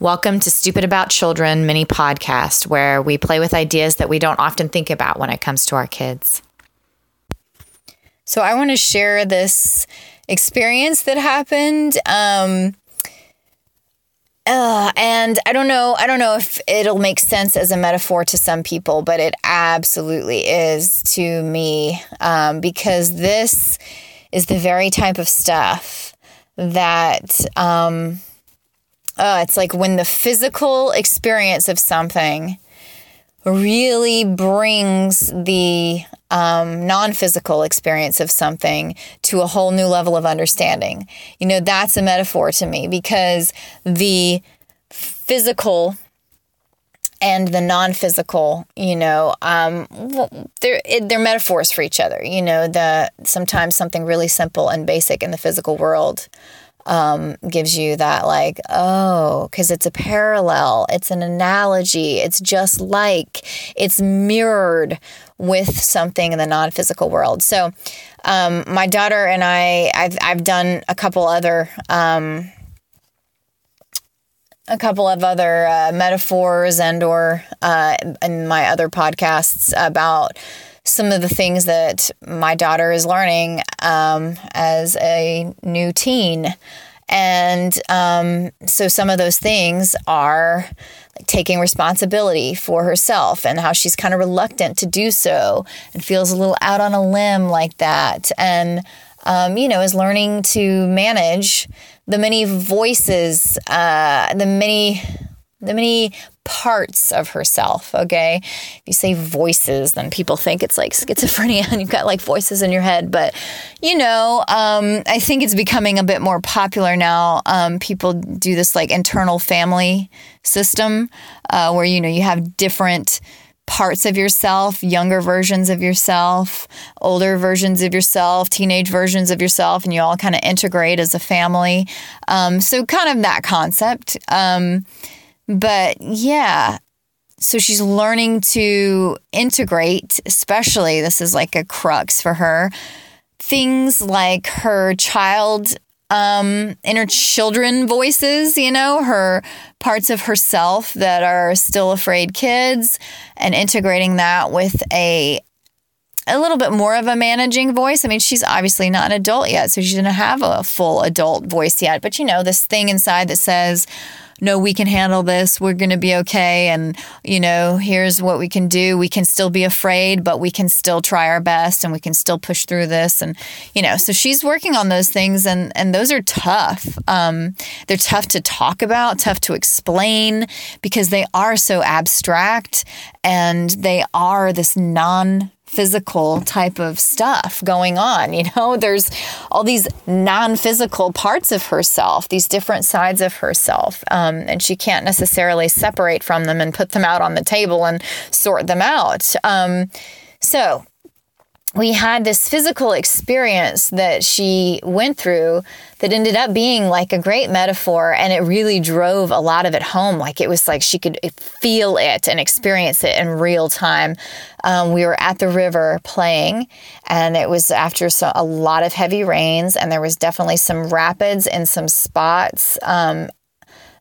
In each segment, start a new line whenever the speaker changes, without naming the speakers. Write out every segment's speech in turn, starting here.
Welcome to Stupid About Children mini podcast, where we play with ideas that we don't often think about when it comes to our kids. So, I want to share this experience that happened. Um, uh, and I don't know, I don't know if it'll make sense as a metaphor to some people, but it absolutely is to me um, because this is the very type of stuff that. Um, uh, it's like when the physical experience of something really brings the um, non physical experience of something to a whole new level of understanding. You know, that's a metaphor to me because the physical and the non-physical you know um, they're they're metaphors for each other you know the sometimes something really simple and basic in the physical world um, gives you that like oh because it's a parallel. It's an analogy. It's just like it's mirrored with something in the non-physical world. So um, my daughter and i i've, I've done a couple other um, a couple of other uh, metaphors and or uh, in my other podcasts about some of the things that my daughter is learning um, as a new teen. And um, so some of those things are like taking responsibility for herself and how she's kind of reluctant to do so and feels a little out on a limb like that. And, um, you know, is learning to manage the many voices, uh, the many the many parts of herself. Okay. If you say voices, then people think it's like schizophrenia and you've got like voices in your head. But, you know, um, I think it's becoming a bit more popular now. Um, people do this like internal family system uh, where, you know, you have different parts of yourself, younger versions of yourself, older versions of yourself, teenage versions of yourself, and you all kind of integrate as a family. Um, so, kind of that concept. Um, but yeah, so she's learning to integrate, especially this is like a crux for her, things like her child um inner children voices you know her parts of herself that are still afraid kids and integrating that with a a little bit more of a managing voice. I mean, she's obviously not an adult yet, so she doesn't have a full adult voice yet. But you know, this thing inside that says, no, we can handle this. We're going to be okay. And, you know, here's what we can do. We can still be afraid, but we can still try our best and we can still push through this. And, you know, so she's working on those things and, and those are tough. Um, they're tough to talk about, tough to explain because they are so abstract and they are this non physical type of stuff going on. You know, there's all these non physical parts of herself, these different sides of herself, um, and she can't necessarily separate from them and put them out on the table and sort them out. Um, so, we had this physical experience that she went through that ended up being like a great metaphor and it really drove a lot of it home. Like it was like she could feel it and experience it in real time. Um, we were at the river playing and it was after so, a lot of heavy rains and there was definitely some rapids in some spots um,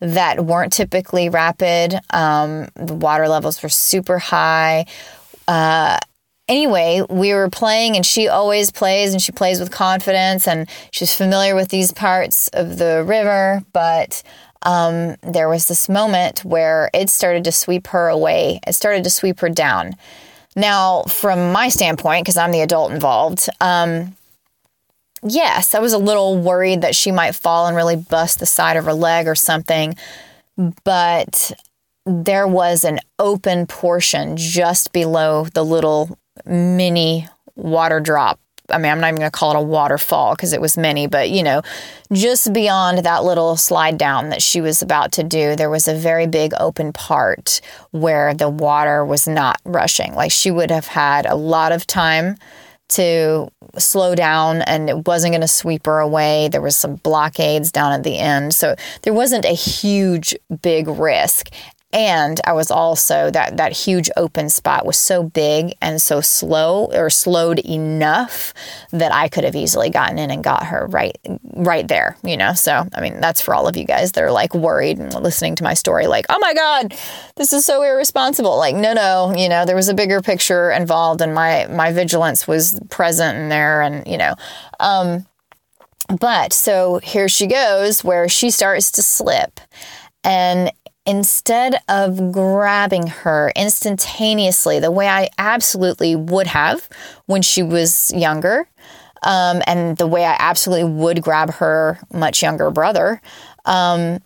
that weren't typically rapid. Um, the water levels were super high. Uh, anyway, we were playing, and she always plays, and she plays with confidence, and she's familiar with these parts of the river. But um, there was this moment where it started to sweep her away. It started to sweep her down. Now, from my standpoint, because I'm the adult involved, um, yes, I was a little worried that she might fall and really bust the side of her leg or something. But there was an open portion just below the little mini water drop. I mean, I'm not even going to call it a waterfall because it was many, but you know, just beyond that little slide down that she was about to do, there was a very big open part where the water was not rushing. Like she would have had a lot of time to slow down and it wasn't going to sweep her away. There was some blockades down at the end. So there wasn't a huge big risk and I was also that that huge open spot was so big and so slow or slowed enough that I could have easily gotten in and got her right right there, you know. So, I mean, that's for all of you guys that are like worried and listening to my story like, "Oh my god, this is so irresponsible." Like, no, no, you know, there was a bigger picture involved and my my vigilance was present in there and, you know, um but so here she goes where she starts to slip and instead of grabbing her instantaneously, the way I absolutely would have when she was younger, um, and the way I absolutely would grab her much younger brother, um,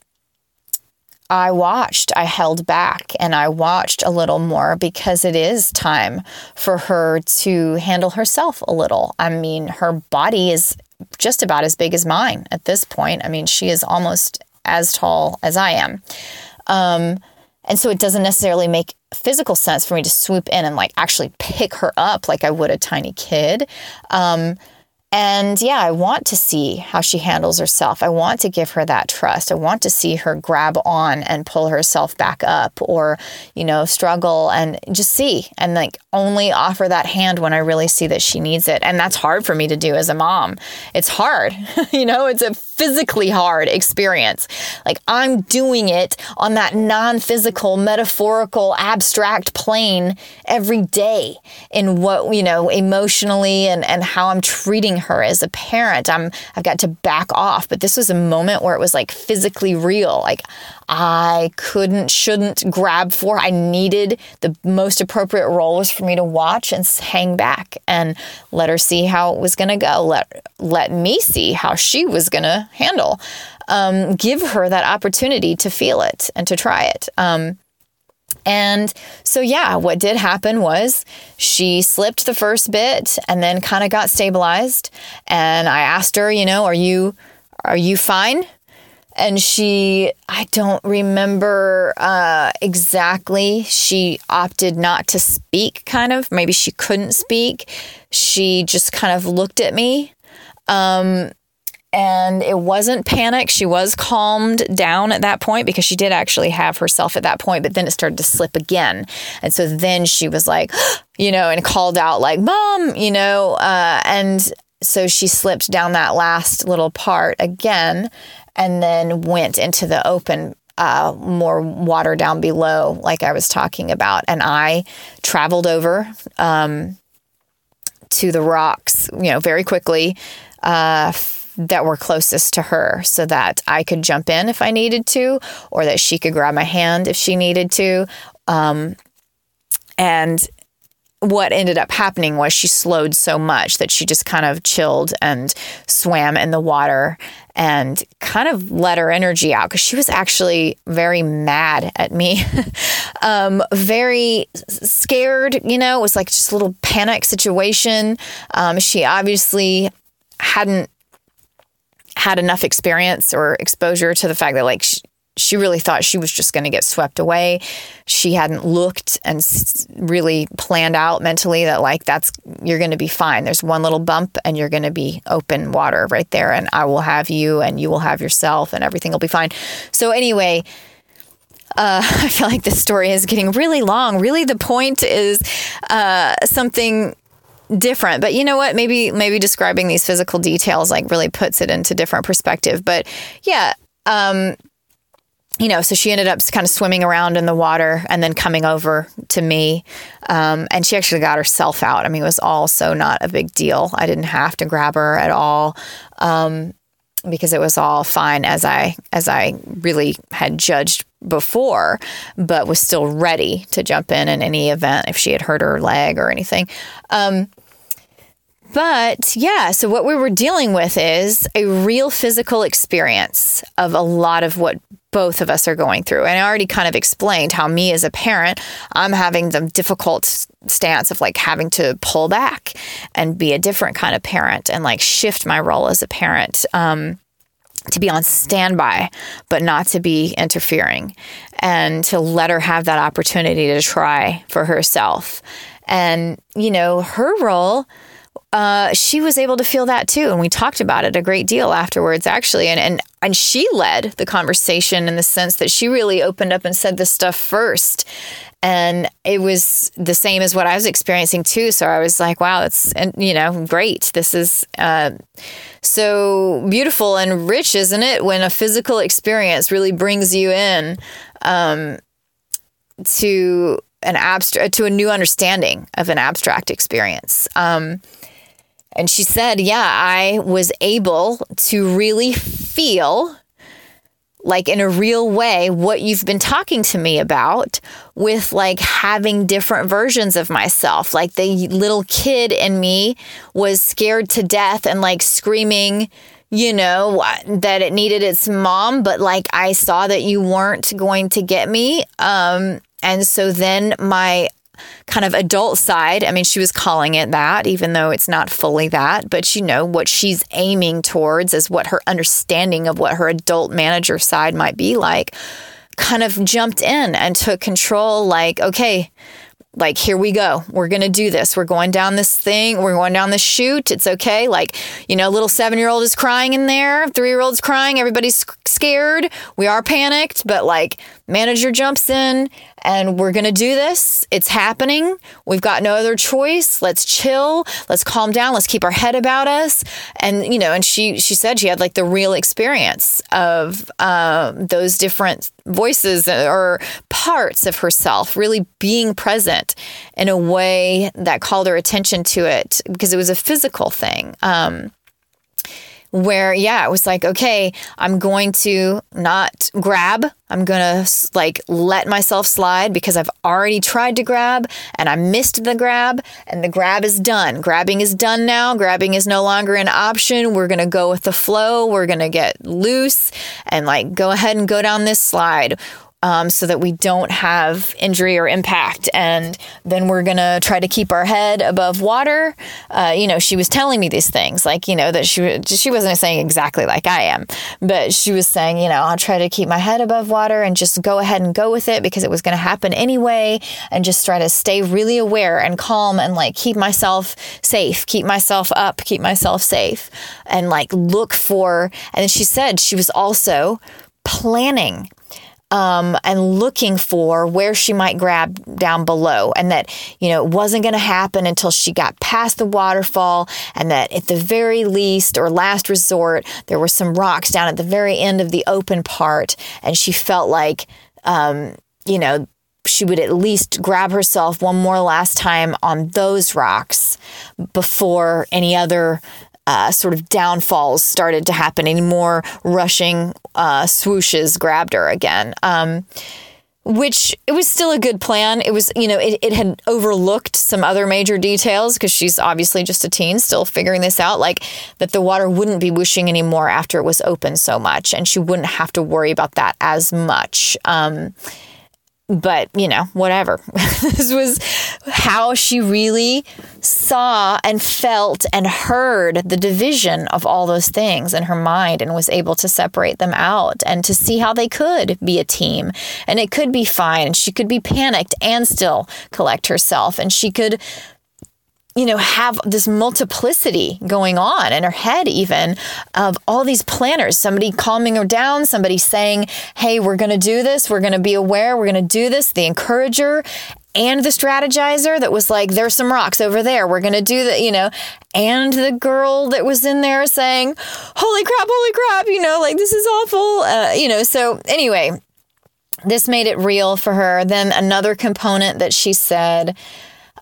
I watched, I held back and I watched a little more because it is time for her to handle herself a little. I mean, her body is just about as big as mine at this point. I mean, she is almost as tall as I am. Um, and so it doesn't necessarily make physical sense for me to swoop in and like actually pick her up like I would a tiny kid. Um, and yeah, I want to see how she handles herself. I want to give her that trust. I want to see her grab on and pull herself back up or, you know, struggle and just see and like only offer that hand when I really see that she needs it. And that's hard for me to do as a mom. It's hard. you know, it's a physically hard experience. Like I'm doing it on that non physical, metaphorical, abstract plane every day in what, you know, emotionally and, and how I'm treating her as a parent. I'm I've got to back off, but this was a moment where it was like physically real. Like I couldn't, shouldn't grab for. I needed the most appropriate role was for me to watch and hang back and let her see how it was going to go. Let let me see how she was going to handle. Um, give her that opportunity to feel it and to try it. Um, and so, yeah, what did happen was she slipped the first bit and then kind of got stabilized. And I asked her, you know, are you are you fine? And she, I don't remember uh, exactly. She opted not to speak, kind of. Maybe she couldn't speak. She just kind of looked at me. Um, and it wasn't panic. She was calmed down at that point because she did actually have herself at that point, but then it started to slip again. And so then she was like, you know, and called out, like, Mom, you know, uh, and so she slipped down that last little part again and then went into the open uh, more water down below, like I was talking about. And I traveled over um, to the rocks, you know, very quickly. Uh, that were closest to her so that I could jump in if I needed to, or that she could grab my hand if she needed to. Um, and what ended up happening was she slowed so much that she just kind of chilled and swam in the water and kind of let her energy out because she was actually very mad at me, um, very scared. You know, it was like just a little panic situation. Um, she obviously hadn't had enough experience or exposure to the fact that like she, she really thought she was just going to get swept away. She hadn't looked and really planned out mentally that like that's you're going to be fine. There's one little bump and you're going to be open water right there and I will have you and you will have yourself and everything will be fine. So anyway, uh, I feel like this story is getting really long. Really, the point is uh, something different. But you know what? Maybe maybe describing these physical details like really puts it into different perspective. But yeah, um, you know, so she ended up kind of swimming around in the water and then coming over to me. Um, and she actually got herself out. I mean, it was also not a big deal. I didn't have to grab her at all. Um, because it was all fine as I as I really had judged before, but was still ready to jump in in any event if she had hurt her leg or anything. Um, but yeah, so what we were dealing with is a real physical experience of a lot of what both of us are going through. And I already kind of explained how me as a parent, I'm having the difficult stance of like having to pull back and be a different kind of parent and like shift my role as a parent. Um, to be on standby, but not to be interfering, and to let her have that opportunity to try for herself. And, you know, her role uh, she was able to feel that too. And we talked about it a great deal afterwards, actually. And, and, and she led the conversation in the sense that she really opened up and said this stuff first. And it was the same as what I was experiencing too. So I was like, wow, that's, you know, great. This is uh, so beautiful and rich, isn't it? When a physical experience really brings you in um, to an abstract, to a new understanding of an abstract experience. Um, and she said, Yeah, I was able to really feel like in a real way what you've been talking to me about with like having different versions of myself. Like the little kid in me was scared to death and like screaming, you know, that it needed its mom, but like I saw that you weren't going to get me. Um, and so then my kind of adult side. I mean, she was calling it that, even though it's not fully that, but you know, what she's aiming towards is what her understanding of what her adult manager side might be like kind of jumped in and took control like, okay, like here we go. We're gonna do this. We're going down this thing. We're going down this chute. It's okay. Like you know little seven year old is crying in there. Three year old's crying. Everybody's scared. We are panicked. But like manager jumps in and we're going to do this. It's happening. We've got no other choice. Let's chill. Let's calm down. Let's keep our head about us. And you know, and she she said she had like the real experience of um, those different voices or parts of herself really being present in a way that called her attention to it because it was a physical thing. Um, where yeah it was like okay i'm going to not grab. I'm going to like let myself slide because i've already tried to grab and i missed the grab and the grab is done. Grabbing is done now. Grabbing is no longer an option. We're going to go with the flow. We're going to get loose and like go ahead and go down this slide um, so that we don't have injury or impact. And then we're going to try to keep our head above water. Uh, you know, she was telling me these things, like, you know, that she, she wasn't saying exactly like I am, but she was saying, you know, I'll try to keep my head above water and just go ahead and go with it because it was going to happen anyway. And just try to stay really aware and calm and like keep myself safe, keep myself up, keep myself safe, and like look for. And she said she was also planning um, and looking for where she might grab down below, and that you know it wasn't going to happen until she got past the waterfall, and that at the very least or last resort there were some rocks down at the very end of the open part, and she felt like um, you know she would at least grab herself one more last time on those rocks before any other uh, sort of downfalls started to happen. Any more rushing uh, swooshes grabbed her again. Um, which it was still a good plan. It was, you know, it, it had overlooked some other major details because she's obviously just a teen, still figuring this out, like that the water wouldn't be whooshing anymore after it was open so much, and she wouldn't have to worry about that as much. Um, but you know, whatever. this was how she really saw and felt and heard the division of all those things in her mind and was able to separate them out and to see how they could be a team and it could be fine. And she could be panicked and still collect herself and she could you know, have this multiplicity going on in her head, even of all these planners, somebody calming her down, somebody saying, Hey, we're going to do this. We're going to be aware. We're going to do this. The encourager and the strategizer that was like, There's some rocks over there. We're going to do that, you know, and the girl that was in there saying, Holy crap, holy crap, you know, like this is awful. Uh, you know, so anyway, this made it real for her. Then another component that she said,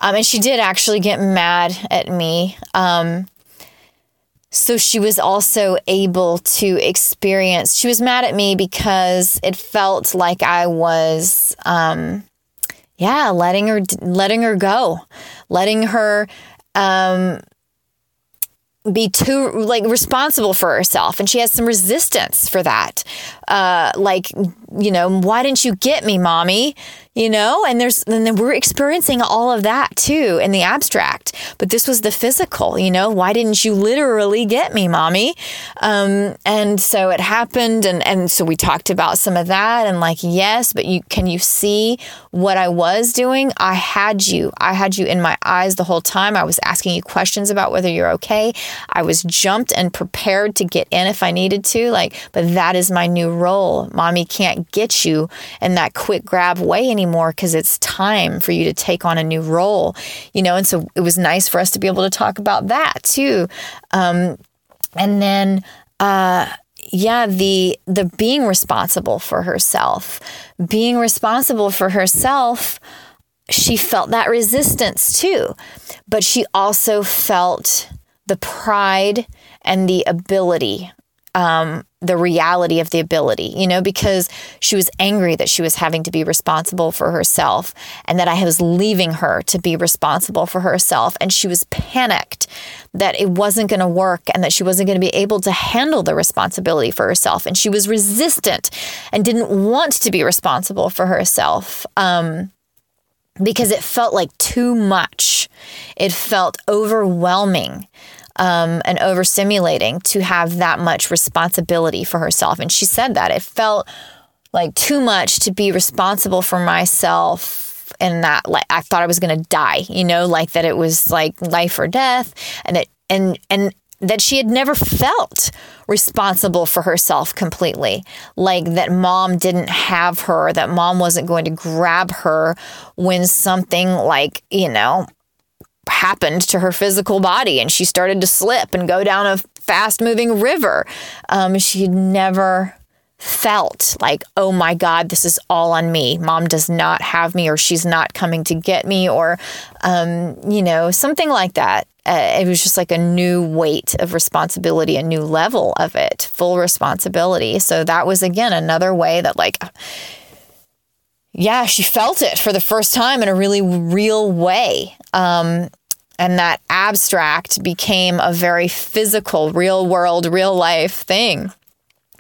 um, and she did actually get mad at me. Um, so she was also able to experience, she was mad at me because it felt like I was, um, yeah, letting her, letting her go, letting her, um, be too like responsible for herself. And she has some resistance for that. Uh like you know why didn't you get me mommy you know? And there's and then we're experiencing all of that too in the abstract. But this was the physical you know? Why didn't you literally get me mommy? Um, and so it happened and and so we talked about some of that and like yes but you can you see what i was doing? I had you. I had you in my eyes the whole time. I was asking you questions about whether you're okay. I was jumped and prepared to get in if i needed to like but that is my new role. Mommy can't get you in that quick grab way anymore anymore because it's time for you to take on a new role, you know. And so it was nice for us to be able to talk about that too. Um, and then, uh, yeah, the the being responsible for herself, being responsible for herself. She felt that resistance too, but she also felt the pride and the ability um, the reality of the ability, you know, because she was angry that she was having to be responsible for herself and that I was leaving her to be responsible for herself. And she was panicked that it wasn't going to work and that she wasn't going to be able to handle the responsibility for herself. And she was resistant and didn't want to be responsible for herself. Um, because it felt like too much. It felt overwhelming um, and overstimulating to have that much responsibility for herself. And she said that it felt like too much to be responsible for myself and that like I thought I was going to die, you know, like that it was like life or death and it and and that she had never felt responsible for herself completely. Like that mom didn't have her, that mom wasn't going to grab her when something like, you know, happened to her physical body and she started to slip and go down a fast moving river. Um, she had never felt like, oh my God, this is all on me. Mom does not have me, or she's not coming to get me, or, um, you know, something like that. Uh, it was just like a new weight of responsibility, a new level of it, full responsibility. So that was, again, another way that, like, yeah, she felt it for the first time in a really real way. Um, and that abstract became a very physical, real world, real life thing.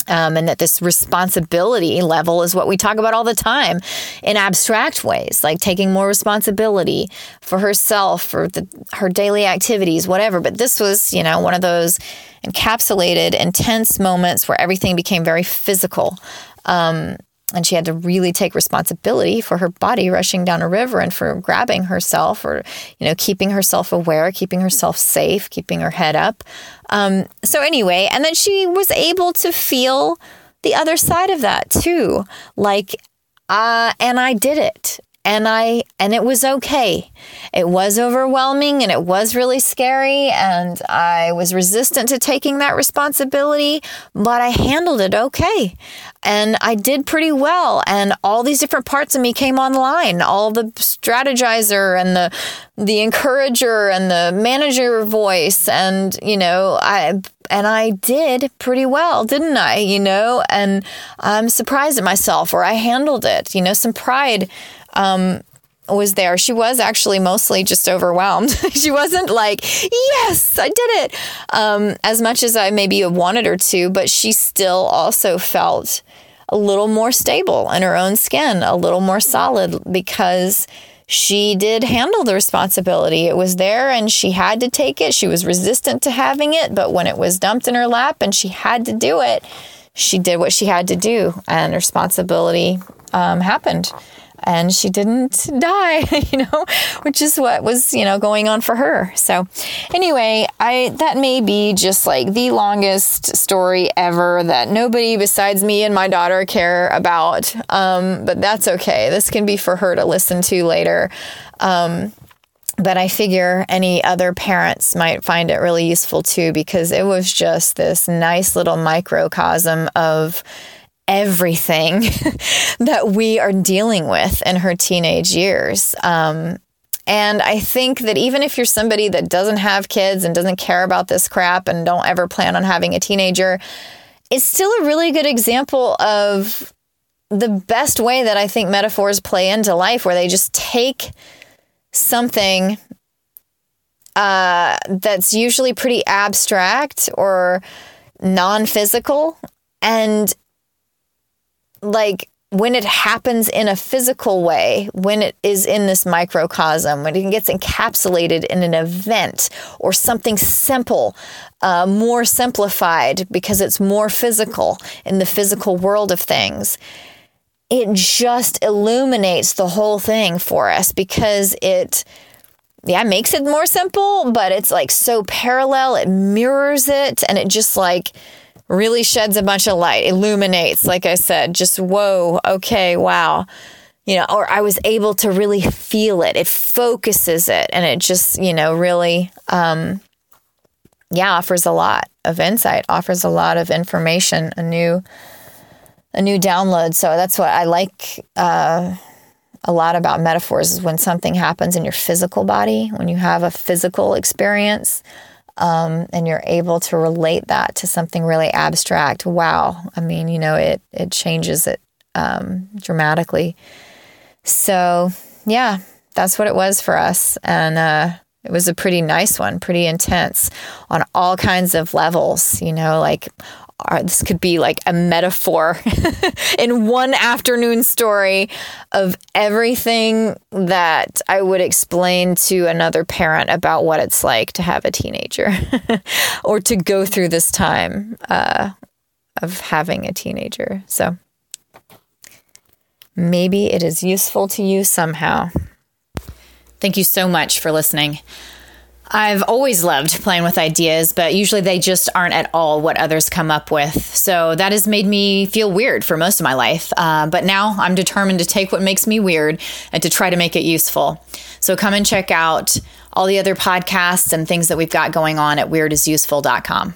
Um, and that this responsibility level is what we talk about all the time in abstract ways, like taking more responsibility for herself, for the, her daily activities, whatever. But this was, you know, one of those encapsulated, intense moments where everything became very physical. Um, and she had to really take responsibility for her body rushing down a river and for grabbing herself or you know keeping herself aware keeping herself safe keeping her head up. Um, so anyway and then she was able to feel the other side of that too. Like uh, and i did it and I and it was okay. It was overwhelming and it was really scary and I was resistant to taking that responsibility, but I handled it okay. And I did pretty well and all these different parts of me came online. All the strategizer and the the encourager and the manager voice and you know, I and I did pretty well, didn't I? You know, and I'm surprised at myself or I handled it. You know, some pride um, was there. She was actually mostly just overwhelmed. she wasn't like, yes, I did it, um, as much as I maybe wanted her to, but she still also felt a little more stable in her own skin, a little more solid because she did handle the responsibility. It was there and she had to take it. She was resistant to having it, but when it was dumped in her lap and she had to do it, she did what she had to do and responsibility um, happened and she didn't die, you know, which is what was, you know, going on for her. So anyway, I that may be just like the longest story ever that nobody besides me and my daughter care about. Um, but that's okay. This can be for her to listen to later. Um, but I figure any other parents might find it really useful too because it was just this nice little microcosm of everything that we are dealing with in her teenage years. Um, and I think that even if you're somebody that doesn't have kids and doesn't care about this crap and don't ever plan on having a teenager, it's still a really good example of the best way that I think metaphors play into life, where they just take something uh, that's usually pretty abstract or non physical and like when it happens in a physical way, when it is in this microcosm, when it gets encapsulated in an event or something simple, uh, more simplified because it's more physical in the physical world of things, it just illuminates the whole thing for us because it yeah, makes it more simple, but it's like so parallel, it mirrors it, and it just like really sheds a bunch of light, illuminates, like I said, just whoa, okay, wow. You know, or I was able to really feel it. It focuses it and it just, you know, really um yeah, offers a lot of insight, offers a lot of information, a new a new download. So that's what I like uh a lot about metaphors is when something happens in your physical body, when you have a physical experience, um, and you're able to relate that to something really abstract, wow. I mean, you know, it it changes it um, dramatically. So yeah, that's what it was for us, and uh, it was a pretty nice one, pretty intense on all kinds of levels. You know, like this could be like a metaphor in one afternoon story of everything that I would explain to another parent about what it's like to have a teenager or to go through this time uh, of having a teenager. So maybe it is useful to you somehow. Thank you so much for listening. I've always loved playing with ideas, but usually they just aren't at all what others come up with. So that has made me feel weird for most of my life. Uh, but now I'm determined to take what makes me weird and to try to make it useful. So come and check out all the other podcasts and things that we've got going on at weirdisuseful.com.